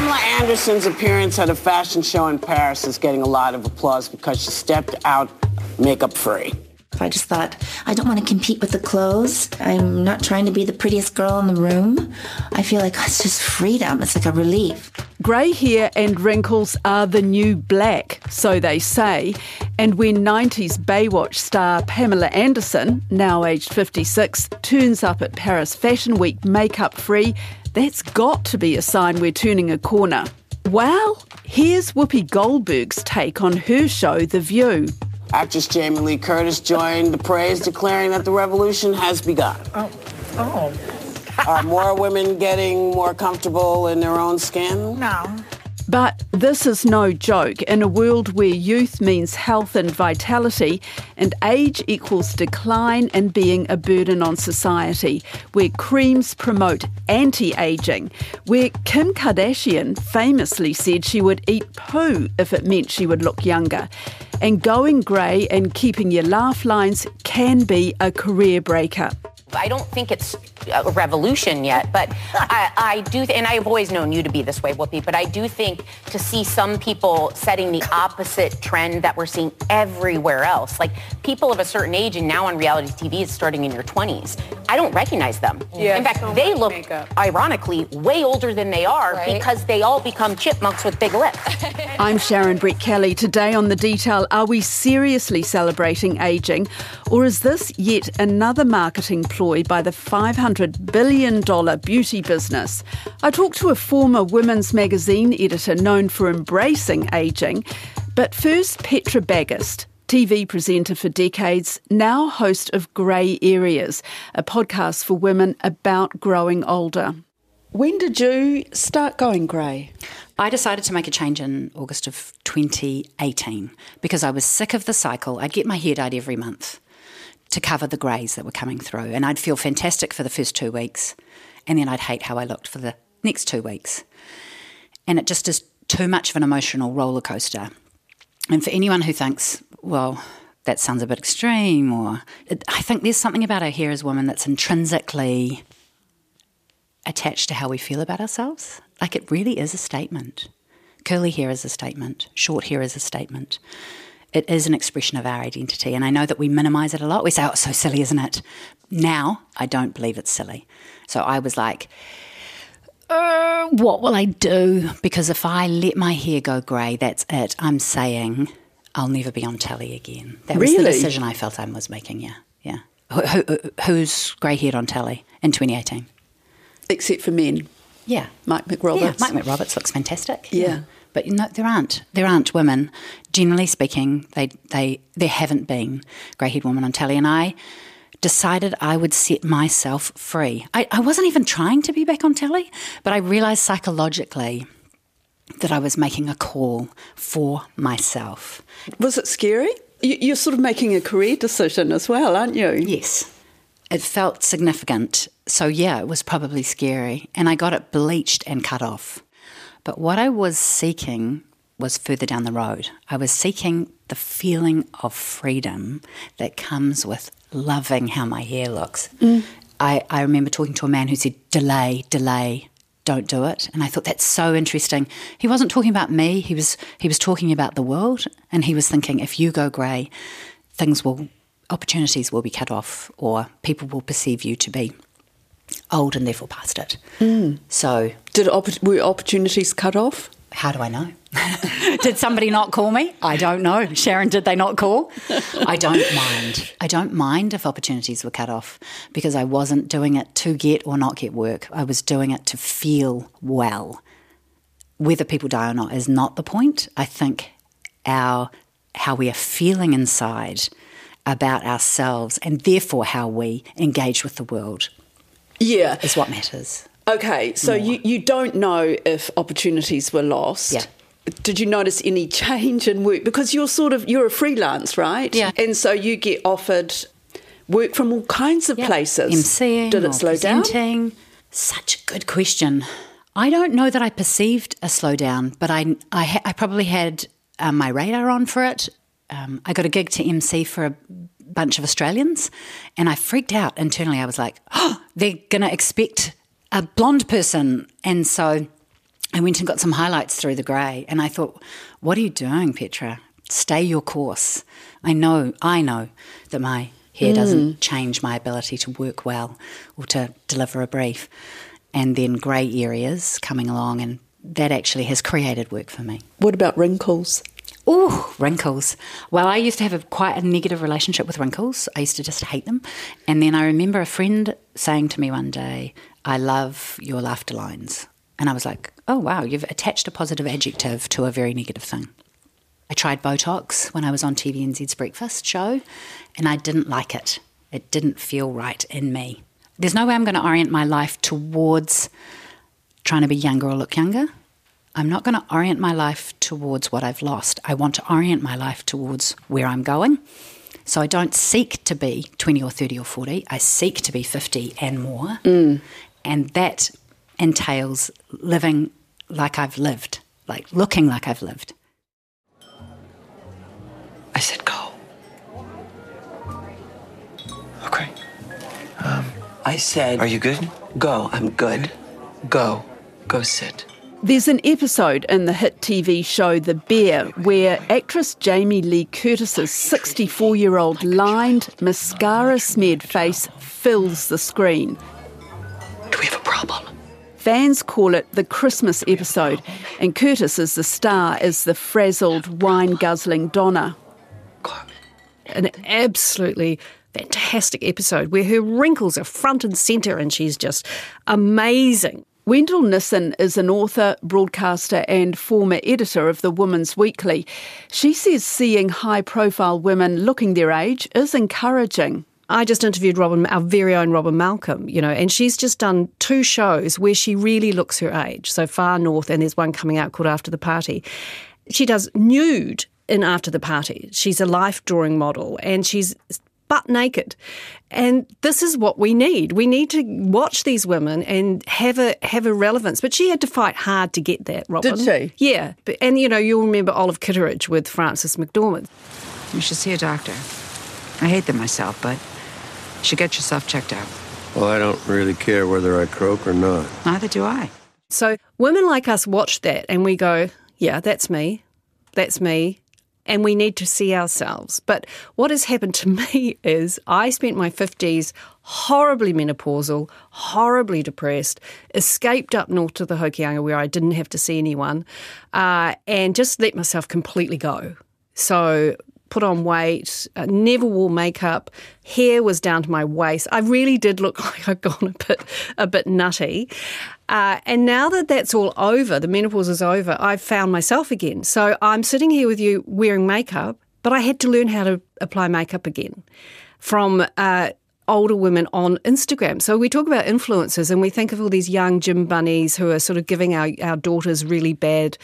Pamela Anderson's appearance at a fashion show in Paris is getting a lot of applause because she stepped out makeup free. I just thought, I don't want to compete with the clothes. I'm not trying to be the prettiest girl in the room. I feel like it's just freedom. It's like a relief. Grey hair and wrinkles are the new black, so they say. And when 90s Baywatch star Pamela Anderson, now aged 56, turns up at Paris Fashion Week makeup free, that's got to be a sign we're turning a corner. Well, here's Whoopi Goldberg's take on her show, The View. Actress Jamie Lee Curtis joined the praise, declaring that the revolution has begun. Oh. Oh. Are more women getting more comfortable in their own skin? No. But this is no joke. In a world where youth means health and vitality, and age equals decline and being a burden on society, where creams promote anti aging, where Kim Kardashian famously said she would eat poo if it meant she would look younger. And going grey and keeping your laugh lines can be a career breaker. I don't think it's a revolution yet, but I, I, do, th- and I've always known you to be this way, Whoopi, but I do think to see some people setting the opposite trend that we're seeing everywhere else, like people of a certain age and now on reality TV is starting in your 20s. I don't recognize them. Yeah, in fact, so they look, makeup. ironically, way older than they are Right. because they all become chipmunks with big lips. I'm Sharon Brettkelly. Today on The Detail, are we seriously celebrating ageing? Or is this yet another marketing ploy by the $500 billion beauty business? I talked to a former women's magazine editor known for embracing ageing. But first, Petra Bagust. TV presenter for decades, now host of Grey Areas, a podcast for women about growing older. When did you start going grey? I decided to make a change in August of 2018 because I was sick of the cycle. I'd get my hair dyed every month to cover the greys that were coming through, and I'd feel fantastic for the first two weeks, and then I'd hate how I looked for the next two weeks. And it just is too much of an emotional roller coaster. And for anyone who thinks, well, that sounds a bit extreme, or it, I think there's something about our hair as women that's intrinsically attached to how we feel about ourselves. Like it really is a statement. Curly hair is a statement, short hair is a statement. It is an expression of our identity. And I know that we minimize it a lot. We say, oh, it's so silly, isn't it? Now, I don't believe it's silly. So I was like, uh, what will I do? Because if I let my hair go grey, that's it. I'm saying I'll never be on telly again. That was the decision I felt I was making, yeah. Yeah. Who, who, who's grey haired on telly in 2018? Except for men. Yeah. Mike McRoberts. Yeah, Mike McRoberts looks fantastic. Yeah. But you know, there aren't there aren't women. Generally speaking, they they there haven't been grey haired women on telly, and I decided I would set myself free. I, I wasn't even trying to be back on telly, but I realised psychologically that I was making a call for myself. Was it scary? You- You're sort of making a career decision as well, aren't you? Yes. It felt significant. So, yeah, it was probably scary. And I got it bleached and cut off. But what I was seeking was further down the road. I was seeking the feeling of freedom that comes with loving how my hair looks. Mm. I, I remember talking to a man who said, delay, delay, don't do it. And I thought that's so interesting. He wasn't talking about me, he was he was talking about the world and he was thinking if you go grey, things will opportunities will be cut off or people will perceive you to be old and therefore past it. Mm. So Did opp- were opportunities cut off? how do I know? did somebody not call me? I don't know. Sharon, did they not call? I don't mind. I don't mind if opportunities were cut off because I wasn't doing it to get or not get work. I was doing it to feel well. Whether people die or not is not the point. I think our how we are feeling inside about ourselves and therefore how we engage with the world Yeah. is what matters. Okay, so you, you don't know if opportunities were lost. Yeah. Did you notice any change in work? Because you're sort of you're a freelance, right? Yeah. And so you get offered work from all kinds of Yep. places. MCing Did it slow down? Such a good question. I don't know that I perceived a slowdown, but I, I, ha- I probably had um, my radar on for it. Um, I got a gig to MC for a bunch of Australians, and I freaked out internally. I was like, oh, they're going to expect a blonde person. And so I went and got some highlights through the grey, and I thought, what are you doing, Petra? Stay your course. I know, I know that my hair doesn't hmm. change my ability to work well or to deliver a brief. And then grey areas coming along, and that actually has created work for me. What about wrinkles? Ooh, wrinkles. Well, I used to have a, quite a negative relationship with wrinkles. I used to just hate them. And then I remember a friend saying to me one day, I love your laughter lines. And I was like, oh, wow, you've attached a positive adjective to a very negative thing. I tried Botox when I was on TVNZ's breakfast show, and I didn't like it. It didn't feel right in me. There's no way I'm going to orient my life towards trying to be younger or look younger. I'm not going to orient my life towards what I've lost. I want to orient my life towards where I'm going. So I don't seek to be 20 or 30 or 40. I seek to be 50 and more. Mm. And that entails living like I've lived, like looking like I've lived. I said go. Okay. Um, I said, Are you good? go. I'm good. Go. Go sit. There's an episode in the hit TV show The Bear where actress Jamie Lee Curtis's 64 year old lined, mascara smeared face fills the screen. Do we have a problem? Fans call it the Christmas episode, and Curtis is the star as the frazzled, wine guzzling Donna. an absolutely fantastic episode where her wrinkles are front and centre and she's just amazing. Wendyl Nissen is an author, broadcaster, and former editor of the Women's Weekly. She says seeing high profile women looking their age is encouraging. I just interviewed Robyn, our very own Robyn Malcolm, you know, and she's just done two shows where she really looks her age. So Far North, and there's one coming out called After the Party. She does nude in After the Party. She's a life drawing model and she's butt naked. And this is what we need. We need to watch these women and have a have a relevance. But she had to fight hard to get that, Robyn. Did she? Yeah. But, and you know, you'll remember Olive Kitteridge with Frances McDormand. You should see a doctor. I hate them myself, but you should get yourself checked out. Well, I don't really care whether I croak or not. Neither do I. So women like us watch that and we go, yeah, that's me. That's me. And we need to see ourselves. But what has happened to me is I spent my 50s horribly menopausal, horribly depressed, escaped up north to the Hokianga where I didn't have to see anyone, uh, and just let myself completely go. So put on weight, uh, never wore makeup, hair was down to my waist. I really did look like I'd gone a bit, a bit nutty. Uh, and now that that's all over, the menopause is over, I've found myself again. So I'm sitting here with you wearing makeup, but I had to learn how to apply makeup again from uh, older women on Instagram. So we talk about influencers and we think of all these young gym bunnies who are sort of giving our, our daughters really bad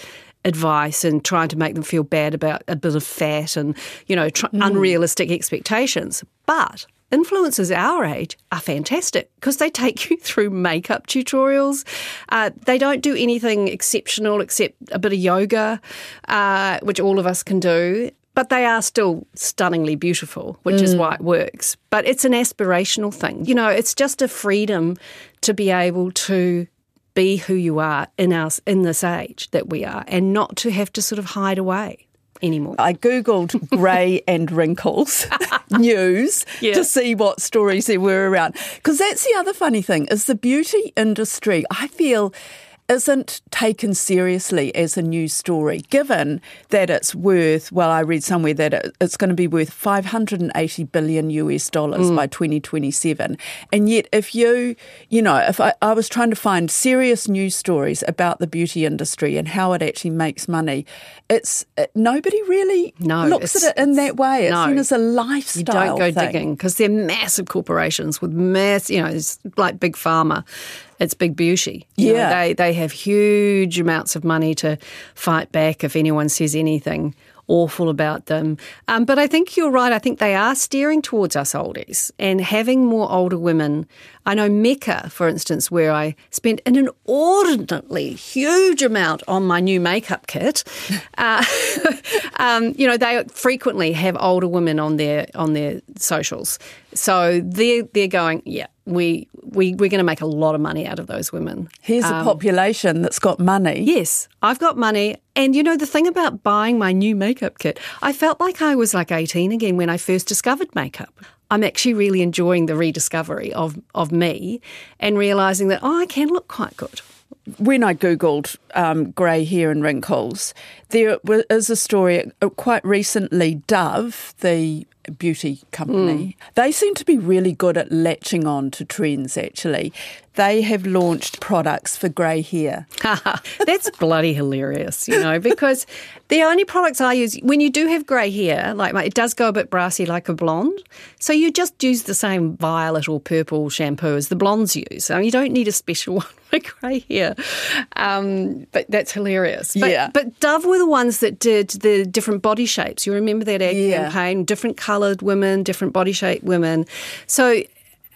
advice and trying to make them feel bad about a bit of fat and, you know, tr- unrealistic expectations. But influencers our age are fantastic because they take you through makeup tutorials. Uh, they don't do anything exceptional except a bit of yoga, uh, which all of us can do. But they are still stunningly beautiful, which is why it works. But it's an aspirational thing. You know, it's just a freedom to be able to be who you are in our in this age that we are, and not to have to sort of hide away anymore. I googled grey and wrinkles news Yeah. to see what stories there were around. Because that's the other funny thing is the beauty industry. I feel isn't taken seriously as a news story, given that it's worth. Well, I read somewhere that it's going to be worth 580 billion US dollars by mm. 2027, and yet if you, you know, if I, I was trying to find serious news stories about the beauty industry and how it actually makes money, it's it, nobody really No, looks at it in that way. It's no. seen as a lifestyle. You don't go thing. digging because they're massive corporations with mass, you know, it's like big pharma. It's big beauty. You know, Yeah. they they have huge amounts of money to fight back if anyone says anything awful about them. Um, but I think you're right. I think they are steering towards us oldies and having more older women. I know Mecca, for instance, where I spent an inordinately huge amount on my new makeup kit. Uh, um, you know, they frequently have older women on their on their socials, so they're they're going, yeah, we, we we're going to make a lot of money out of those women. Here's Um, a population that's got money. Yes, I've got money. And you know, the thing about buying my new makeup kit, I felt like I was like 18 again when I first discovered makeup. I'm actually really enjoying the rediscovery of, of me and realizing that, oh, I can look quite good. When I googled um, grey hair and wrinkles, there is a story quite recently. Dove, the beauty company, they seem to be really good at latching on to trends. Actually, they have launched products for grey hair. That's bloody hilarious, you know, because the only products I use when you do have grey hair, like my, it does go a bit brassy like a blonde. So you just use the same violet or purple shampoo as the blondes use. So you don't need a special one for grey hair. Um, but that's hilarious. But, Yeah. But Dove were the ones that did the different body shapes. You remember that ad Yeah. campaign? Different coloured women, different body shape women. So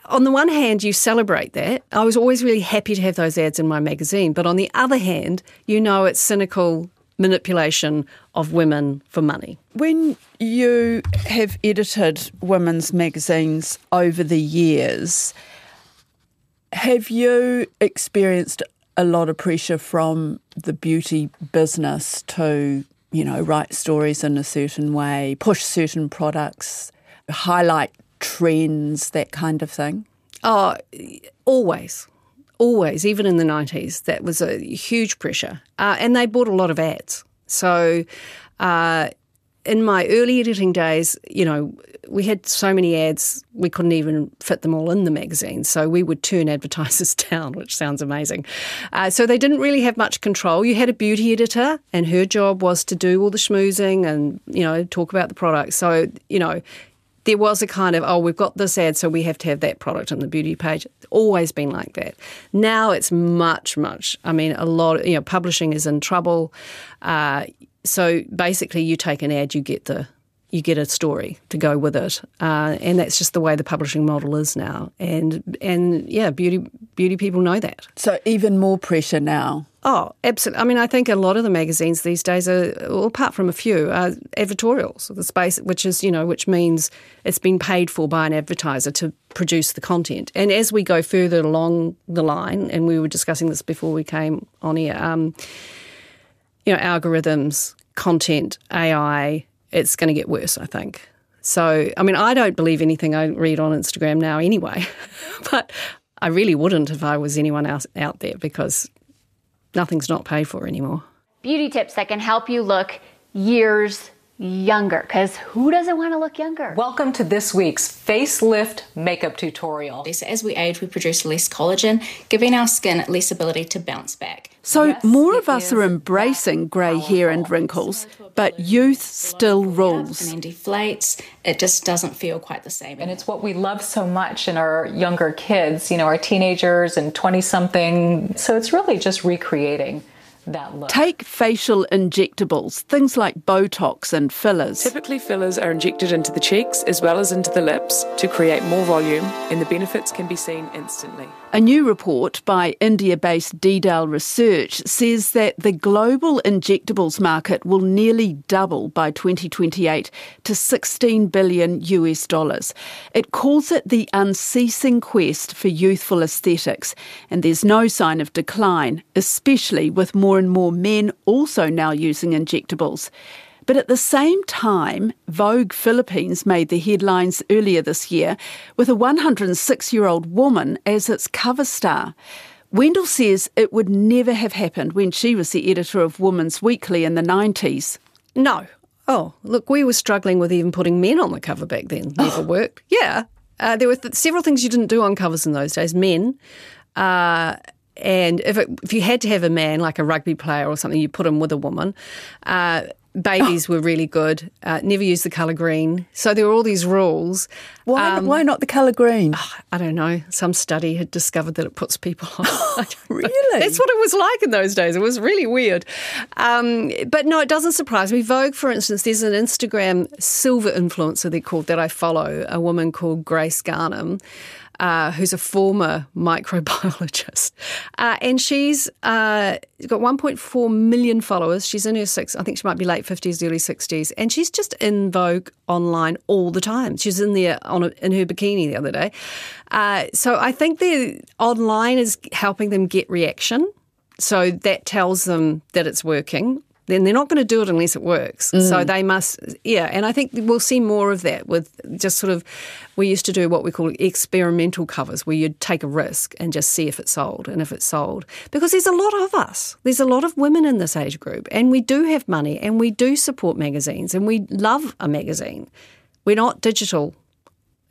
on the one hand, you celebrate that. I was always really happy to have those ads in my magazine. But on the other hand, you know it's cynical manipulation of women for money. When you have edited women's magazines over the years, have you experienced a lot of pressure from the beauty business to, you know, write stories in a certain way, push certain products, highlight trends, that kind of thing? Oh, always. Always, even in the 90s, that was a huge pressure. Uh, and they bought a lot of ads. So, uh, in my early editing days, you know, we had so many ads, we couldn't even fit them all in the magazine. So we would turn advertisers down, which sounds amazing. Uh, so they didn't really have much control. You had a beauty editor, and her job was to do all the schmoozing and, you know, talk about the product. So, you know, there was a kind of, oh, we've got this ad, so we have to have that product on the beauty page. Always been like that. Now it's much, much. I mean, a lot, you know, publishing is in trouble. Uh, so basically, you take an ad, you get the you get a story to go with it, uh, and that's just the way the publishing model is now. And and yeah, beauty beauty people know that. So even more pressure now. Oh, absolutely. I mean, I think a lot of the magazines these days are, well, apart from a few, are advertorials. The space, which is, you know, which means it's been paid for by an advertiser to produce the content. And as we go further along the line, and we were discussing this before we came on here, um, you know, algorithms, content, AI, it's going to get worse, I think. So, I mean, I don't believe anything I read on Instagram now anyway, but I really wouldn't if I was anyone else out there because nothing's not paid for anymore. Beauty tips that can help you look years younger because who doesn't want to look younger? Welcome to this week's facelift makeup tutorial. So as we age, we produce less collagen, giving our skin less ability to bounce back. So more of us are embracing grey hair and wrinkles, but youth still rules. And then deflates. It just doesn't feel quite the same. And it's what we love so much in our younger kids, you know, our teenagers and 20 something. So it's really just recreating that look. Take facial injectables, things like Botox and fillers. Typically, fillers are injected into the cheeks as well as into the lips to create more volume, and the benefits can be seen instantly. A new report by India based Dedal Research says that the global injectables market will nearly double by 2028 to 16 billion US dollars. It calls it the unceasing quest for youthful aesthetics, and there's no sign of decline, especially with more and more men also now using injectables. But at the same time, Vogue Philippines made the headlines earlier this year with a 106 year old woman as its cover star. Wendyl says it would never have happened when she was the editor of Woman's Weekly in the 90s. No. Oh, look, we were struggling with even putting men on the cover back then. Never worked. Yeah. Uh, there were th- several things you didn't do on covers in those days. Men. Uh, and if, it, if you had to have a man, like a rugby player or something, you put him with a woman. Uh, babies were really good. Uh, never use the colour green. So there were all these rules. Why, why not the colour green? I don't know. Some study had discovered that it puts people off. really? That's what it was like in those days. It was really weird. Um, but no, it doesn't surprise me. Vogue, for instance, there's an Instagram silver influencer they're called that I follow, a woman called Grece Ghanem. Uh, who's a former microbiologist. Uh, and she's uh, got 1.4 million followers. She's in her six, I think she might be late 50s, early 60s. And she's just in vogue online all the time. She was in there on a, in her bikini the other day. Uh, so I think the online is helping them get reaction. So that tells them that it's working then they're not going to do it unless it works. Mm. So they must, yeah. And I think we'll see more of that with just sort of, we used to do what we call experimental covers, where you'd take a risk and just see if it sold and if it sold. Because there's a lot of us, there's a lot of women in this age group, and we do have money and we do support magazines and we love a magazine. We're not digital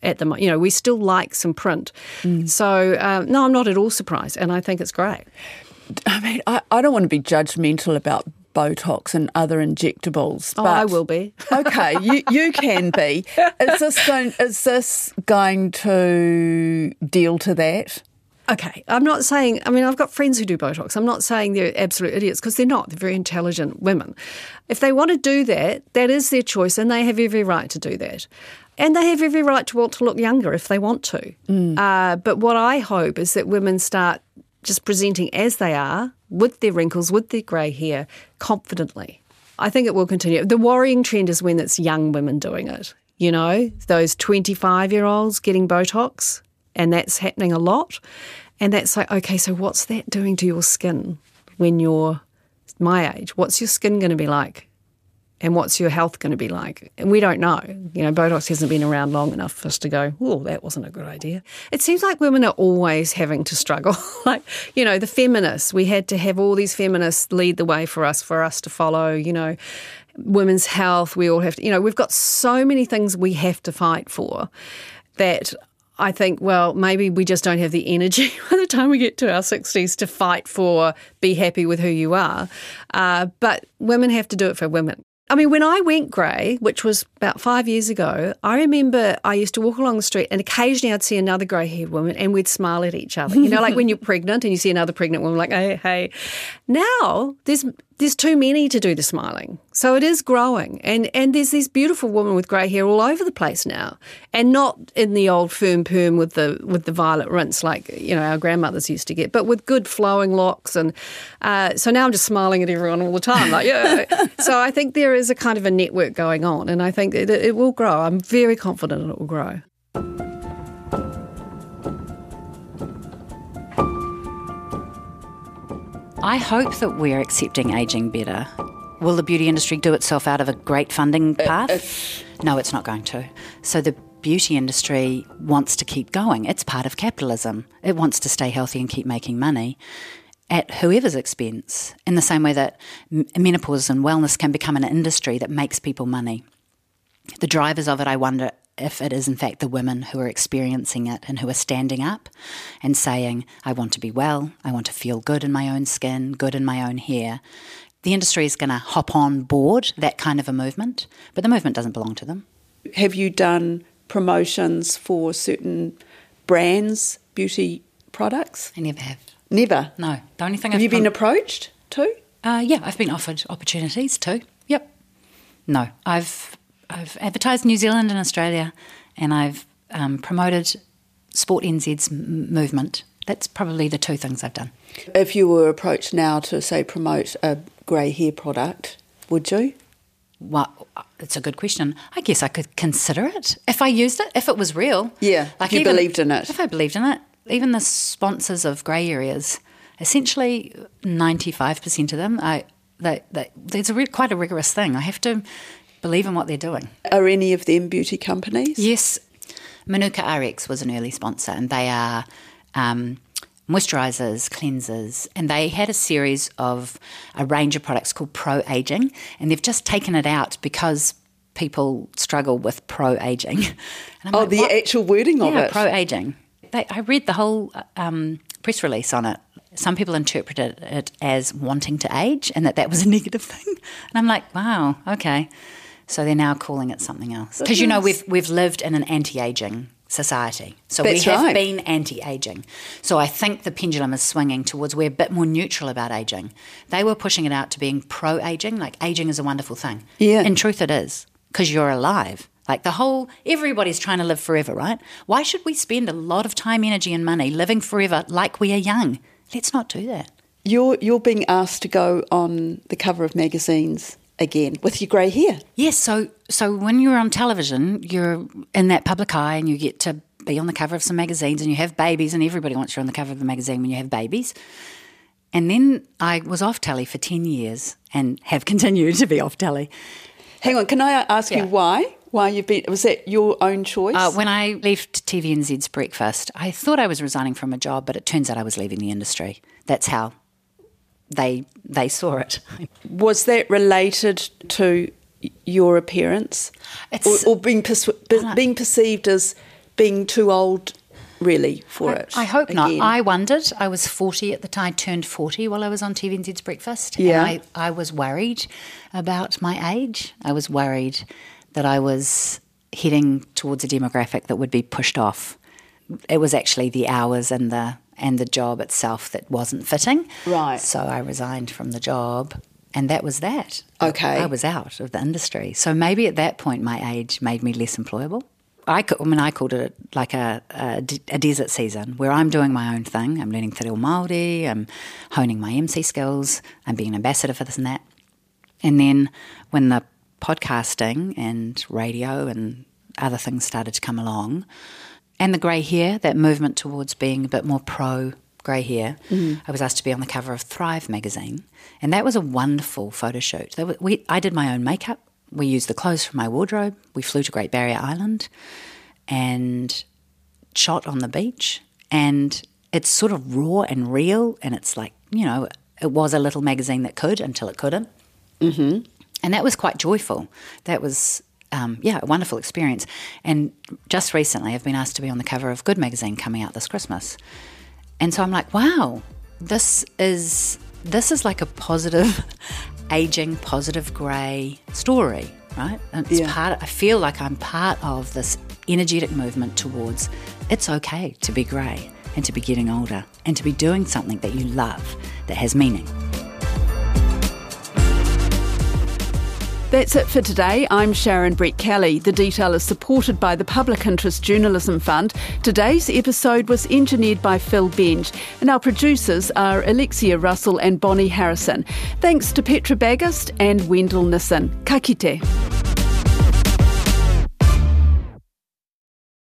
at the moment. You know, we still like some print. Mm. So, um, no, I'm not at all surprised, and I think it's great. I mean, I, I don't want to be judgmental about Botox and other injectables. Oh, I will be. okay, you, you can be. Is this going? Is this going to deal to that? Okay, I'm not saying, I mean, I've got friends who do Botox. I'm not saying they're absolute idiots because they're not. They're very intelligent women. If they want to do that, that is their choice and they have every right to do that. And they have every right to want to look younger if they want to. Mm. Uh, but what I hope is that women start just presenting as they are, with their wrinkles, with their grey hair, confidently. I think it will continue. The worrying trend is when it's young women doing it. You know, those 25 year olds getting Botox, and that's happening a lot. And that's like, okay, so what's that doing to your skin when you're my age? What's your skin going to be like? And what's your health going to be like? And we don't know. You know, Botox hasn't been around long enough for us to go, oh, that wasn't a good idea. It seems like women are always having to struggle. like, you know, the feminists, we had to have all these feminists lead the way for us, for us to follow, you know, women's health. We all have to, you know, we've got so many things we have to fight for that I think, well, maybe we just don't have the energy by the time we get to our 60s to fight for be happy with who you are. Uh, but women have to do it for women. I mean, when I went grey, which was about five years ago, I remember I used to walk along the street and occasionally I'd see another grey haired woman and we'd smile at each other. You know, like when you're pregnant and you see another pregnant woman, like, hey, hey. Now there's there's too many to do the smiling. So it is growing. And and there's these beautiful women with grey hair all over the place now. And not in the old firm perm with the with the violet rinse like, you know, our grandmothers used to get, but with good flowing locks and uh, so now I'm just smiling at everyone all the time. Like, yeah. so I think there is a kind of a network going on and I think it, it will grow. I'm very confident it will grow. I hope that we're accepting ageing better. Will the beauty industry do itself out of a great funding uh, path? Uh, no, it's not going to. So the beauty industry wants to keep going. It's part of capitalism. It wants to stay healthy and keep making money at whoever's expense, in the same way that menopause and wellness can become an industry that makes people money. The drivers of it, I wonder, if it is in fact the women who are experiencing it and who are standing up and saying, I want to be well, I want to feel good in my own skin, good in my own hair, the industry is going to hop on board that kind of a movement, but the movement doesn't belong to them. Have you done promotions for certain brands, beauty products? I never have. Never? No. The only thing have I've you been approached to? Uh, yeah, I've been offered opportunities too. Yep. No, I've I've advertised New Zealand and Australia, and I've um, promoted Sport NZ's m- movement. That's probably the two things I've done. If you were approached now to say promote a grey hair product, would you? Well, it's a good question. I guess I could consider it if I used it, if it was real. Yeah, like you even, believed in it. If I believed in it, even the sponsors of grey areas, essentially ninety-five percent of them, I they, they, it's a re- quite a rigorous thing. I have to believe in what they're doing. Are any of them beauty companies? Yes. Manuka RX was an early sponsor, and they are um, moisturizers, cleansers, and they had a series of a range of products called Pro Aging, and they've just taken it out because people struggle with pro aging. oh, like, the what? actual wording of it. pro aging. I read the whole um, press release on it. Some people interpreted it as wanting to age, and that that was a negative thing. And I'm like, wow, okay. So they're now calling it something else. Because you know we've we've lived in an anti-aging society. So That's we have right. been anti-aging. So I think the pendulum is swinging towards we're a bit more neutral about aging. They were pushing it out to being pro-aging, like aging is a wonderful thing. Yeah. In truth it is, because you're alive. Like the whole, everybody's trying to live forever, right? Why should we spend a lot of time, energy, and money living forever like we are young? Let's not do that. You're you're being asked to go on the cover of magazines again with your grey hair. Yes, so so when you're on television, you're in that public eye and you get to be on the cover of some magazines and you have babies and everybody wants you on the cover of the magazine when you have babies. And then I was off telly for 10 years and have continued to be off telly. Hang on, can I ask Yeah. you why? Why you've been was that your own choice? Uh, when I left TVNZ's breakfast, I thought I was resigning from a job, but it turns out I was leaving the industry. That's how they they saw it. was that related to your appearance? or, or being persu- be- being perceived as being too old really for it? I hope not. I wondered. I was 40 at the time, turned 40 while I was on TVNZ's breakfast. Yeah. And I, I was worried about my age. I was worried that I was heading towards a demographic that would be pushed off. It was actually the hours and the and the job itself that wasn't fitting. Right. So I resigned from the job and that was that. Okay. I was out of the industry. So maybe at that point my age made me less employable. I, I mean, I called it like a, a, a desert season where I'm doing my own thing. I'm learning Te Reo Māori, I'm honing my MC skills, I'm being an ambassador for this and that. And then when the podcasting and radio and other things started to come along, and the grey hair, that movement towards being a bit more pro grey hair, Mhm. I was asked to be on the cover of Thrive magazine, and that was a wonderful photo shoot. There wa- we, I did my own makeup. We used the clothes from my wardrobe. We flew to Great Barrier Island and shot on the beach. And it's sort of raw and real, and it's like you know, it was a little magazine that could until it couldn't Mm-hmm. and that was quite joyful. That was, um, yeah, a wonderful experience. And just recently, I've been asked to be on the cover of Good magazine coming out this Christmas, and so I'm like, wow, this is this is like a positive, aging, positive grey story, right? And It's Yeah. part. I feel like I'm part of this energetic movement towards it's okay to be grey and to be getting older and to be doing something that you love that has meaning. That's it for today. I'm Sharon Brettkelly. The detail is supported by the Public Interest Journalism Fund. Today's episode was engineered by Phil Benge, and our producers are Alexia Russell and Bonnie Harrison. Thanks to Petra Bagust and Wendyl Nissen. Ka kite.